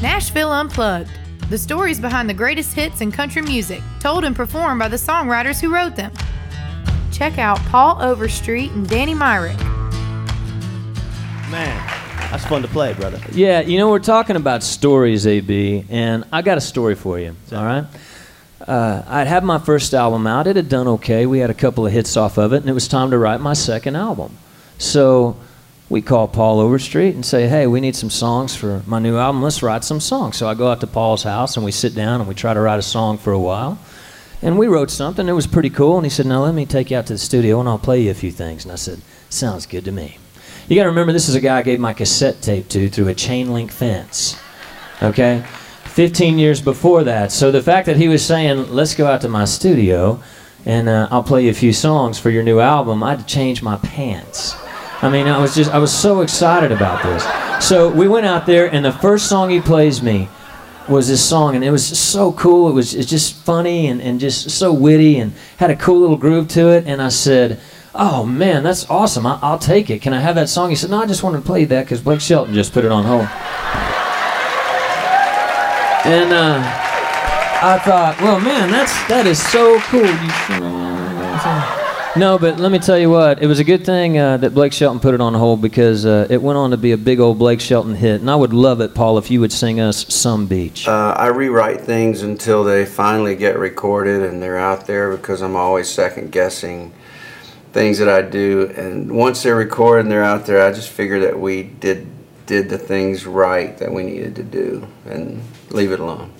Nashville Unplugged. The stories behind the greatest hits in country music, told and performed by the songwriters who wrote them. Check out Paul Overstreet and Danny Myrick. Man, that's fun to play, brother. Yeah, you know, we're talking about stories, AB, and I got a story for you, all right? Uh, I'd had my first album out. It had done okay. We had a couple of hits off of it, and it was time to write my second album. So we call Paul Overstreet and say, hey, we need some songs for my new album. Let's write some songs. So I go out to Paul's house, and we sit down, and we try to write a song for a while. And we wrote something. It was pretty cool. And he said, now let me take you out to the studio, and I'll play you a few things. And I said, sounds good to me. You got to remember, this is a guy I gave my cassette tape to through a chain link fence. Okay? 15 years before that. So the fact that he was saying, let's go out to my studio and uh, I'll play you a few songs for your new album, I had to change my pants. I mean, I was just, I was so excited about this. So we went out there, and the first song he plays me was this song, and it was so cool. It was it's just funny and, and just so witty and had a cool little groove to it. And I said, Oh man, that's awesome. I, will take it. Can I have that song? He said, No, I just wanted to play that because Blake Shelton just put it on hold. And uh, I thought, well, man, that's that is so cool. No, but let me tell you what, it was a good thing uh, that Blake Shelton put it on hold because uh, it went on to be a big old Blake Shelton hit. And I would love it, Paul, if you would sing us Some Beach. Uh, I rewrite things until they finally get recorded and they're out there because I'm always second guessing things that I do. And once they're recorded and they're out there, I just figure that we did did the things right that we needed to do and leave it alone.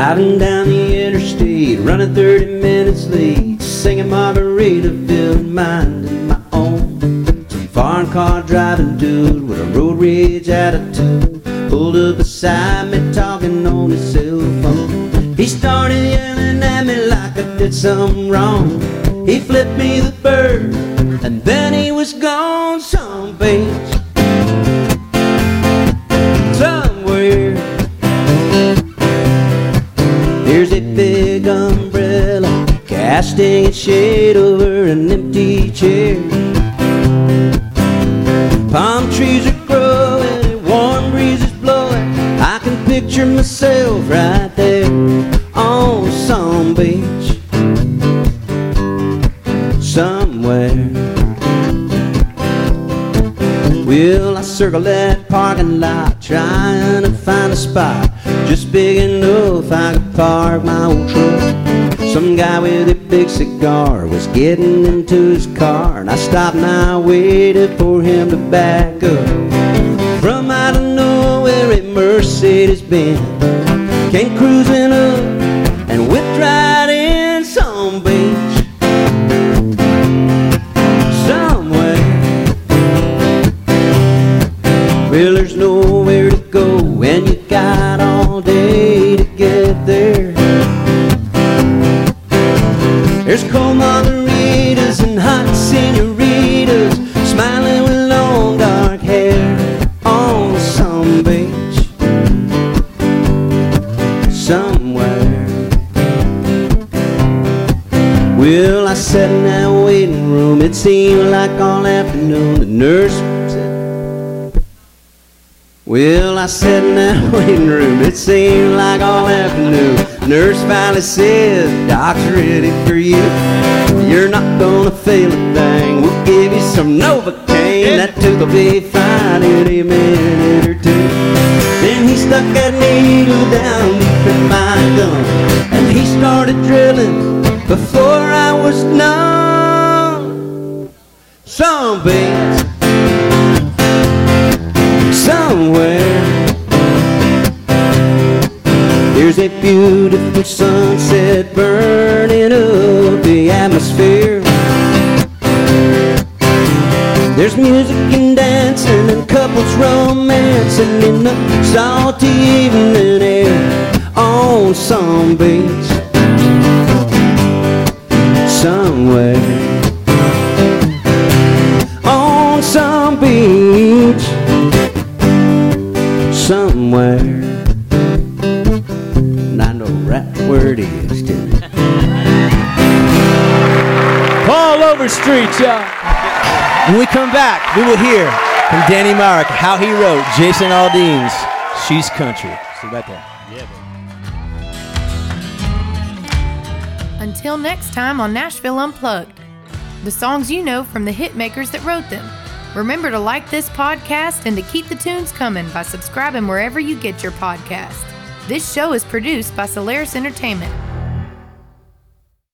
Driving down the interstate, running 30 minutes late, singing Margaritaville, minding my own. Some foreign car driving dude with a road rage attitude pulled up beside me, talking on his cell phone. He started yelling at me like I did something wrong. He flipped me the bird, and then he was gone casting its shade over an empty chair. Palm trees are growing, and warm breeze is blowing. I can picture myself right there on some beach somewhere. Well, I circle that parking lot trying to find a spot just big enough I could park my old truck. Some guy with a big cigar was getting into his car, and I stopped and I waited for him to back up. From out of nowhere, a Mercedes Benz came cruising up and whipped right in some beach. Somewhere. Well, there's nowhere to go when you got all day Well, I sat in that waiting room. It seemed like all afternoon. The nurse said. Well, I sat in that waiting room. It seemed like all afternoon. Nurse finally said, Doc's ready for you. You're not gonna fail a thing. We'll give you some Novocaine. That tooth will be fine in a minute or two. Then he stuck that needle down deep in my gum. And he started drilling before I was beats somewhere. There's a beautiful sunset burning up the atmosphere. There's music and dancing and couples romancing in the salty evening air on some beach somewhere. And I know right where it is, too. Overstreet, y'all. When we come back, we will hear from Danny Myrick how he wrote Jason Aldean's She's Country. See you right there. Until next time on Nashville Unplugged, the songs you know from the hit makers that wrote them. Remember to like this podcast and to keep the tunes coming by subscribing wherever you get your podcast. This show is produced by Solaris Entertainment.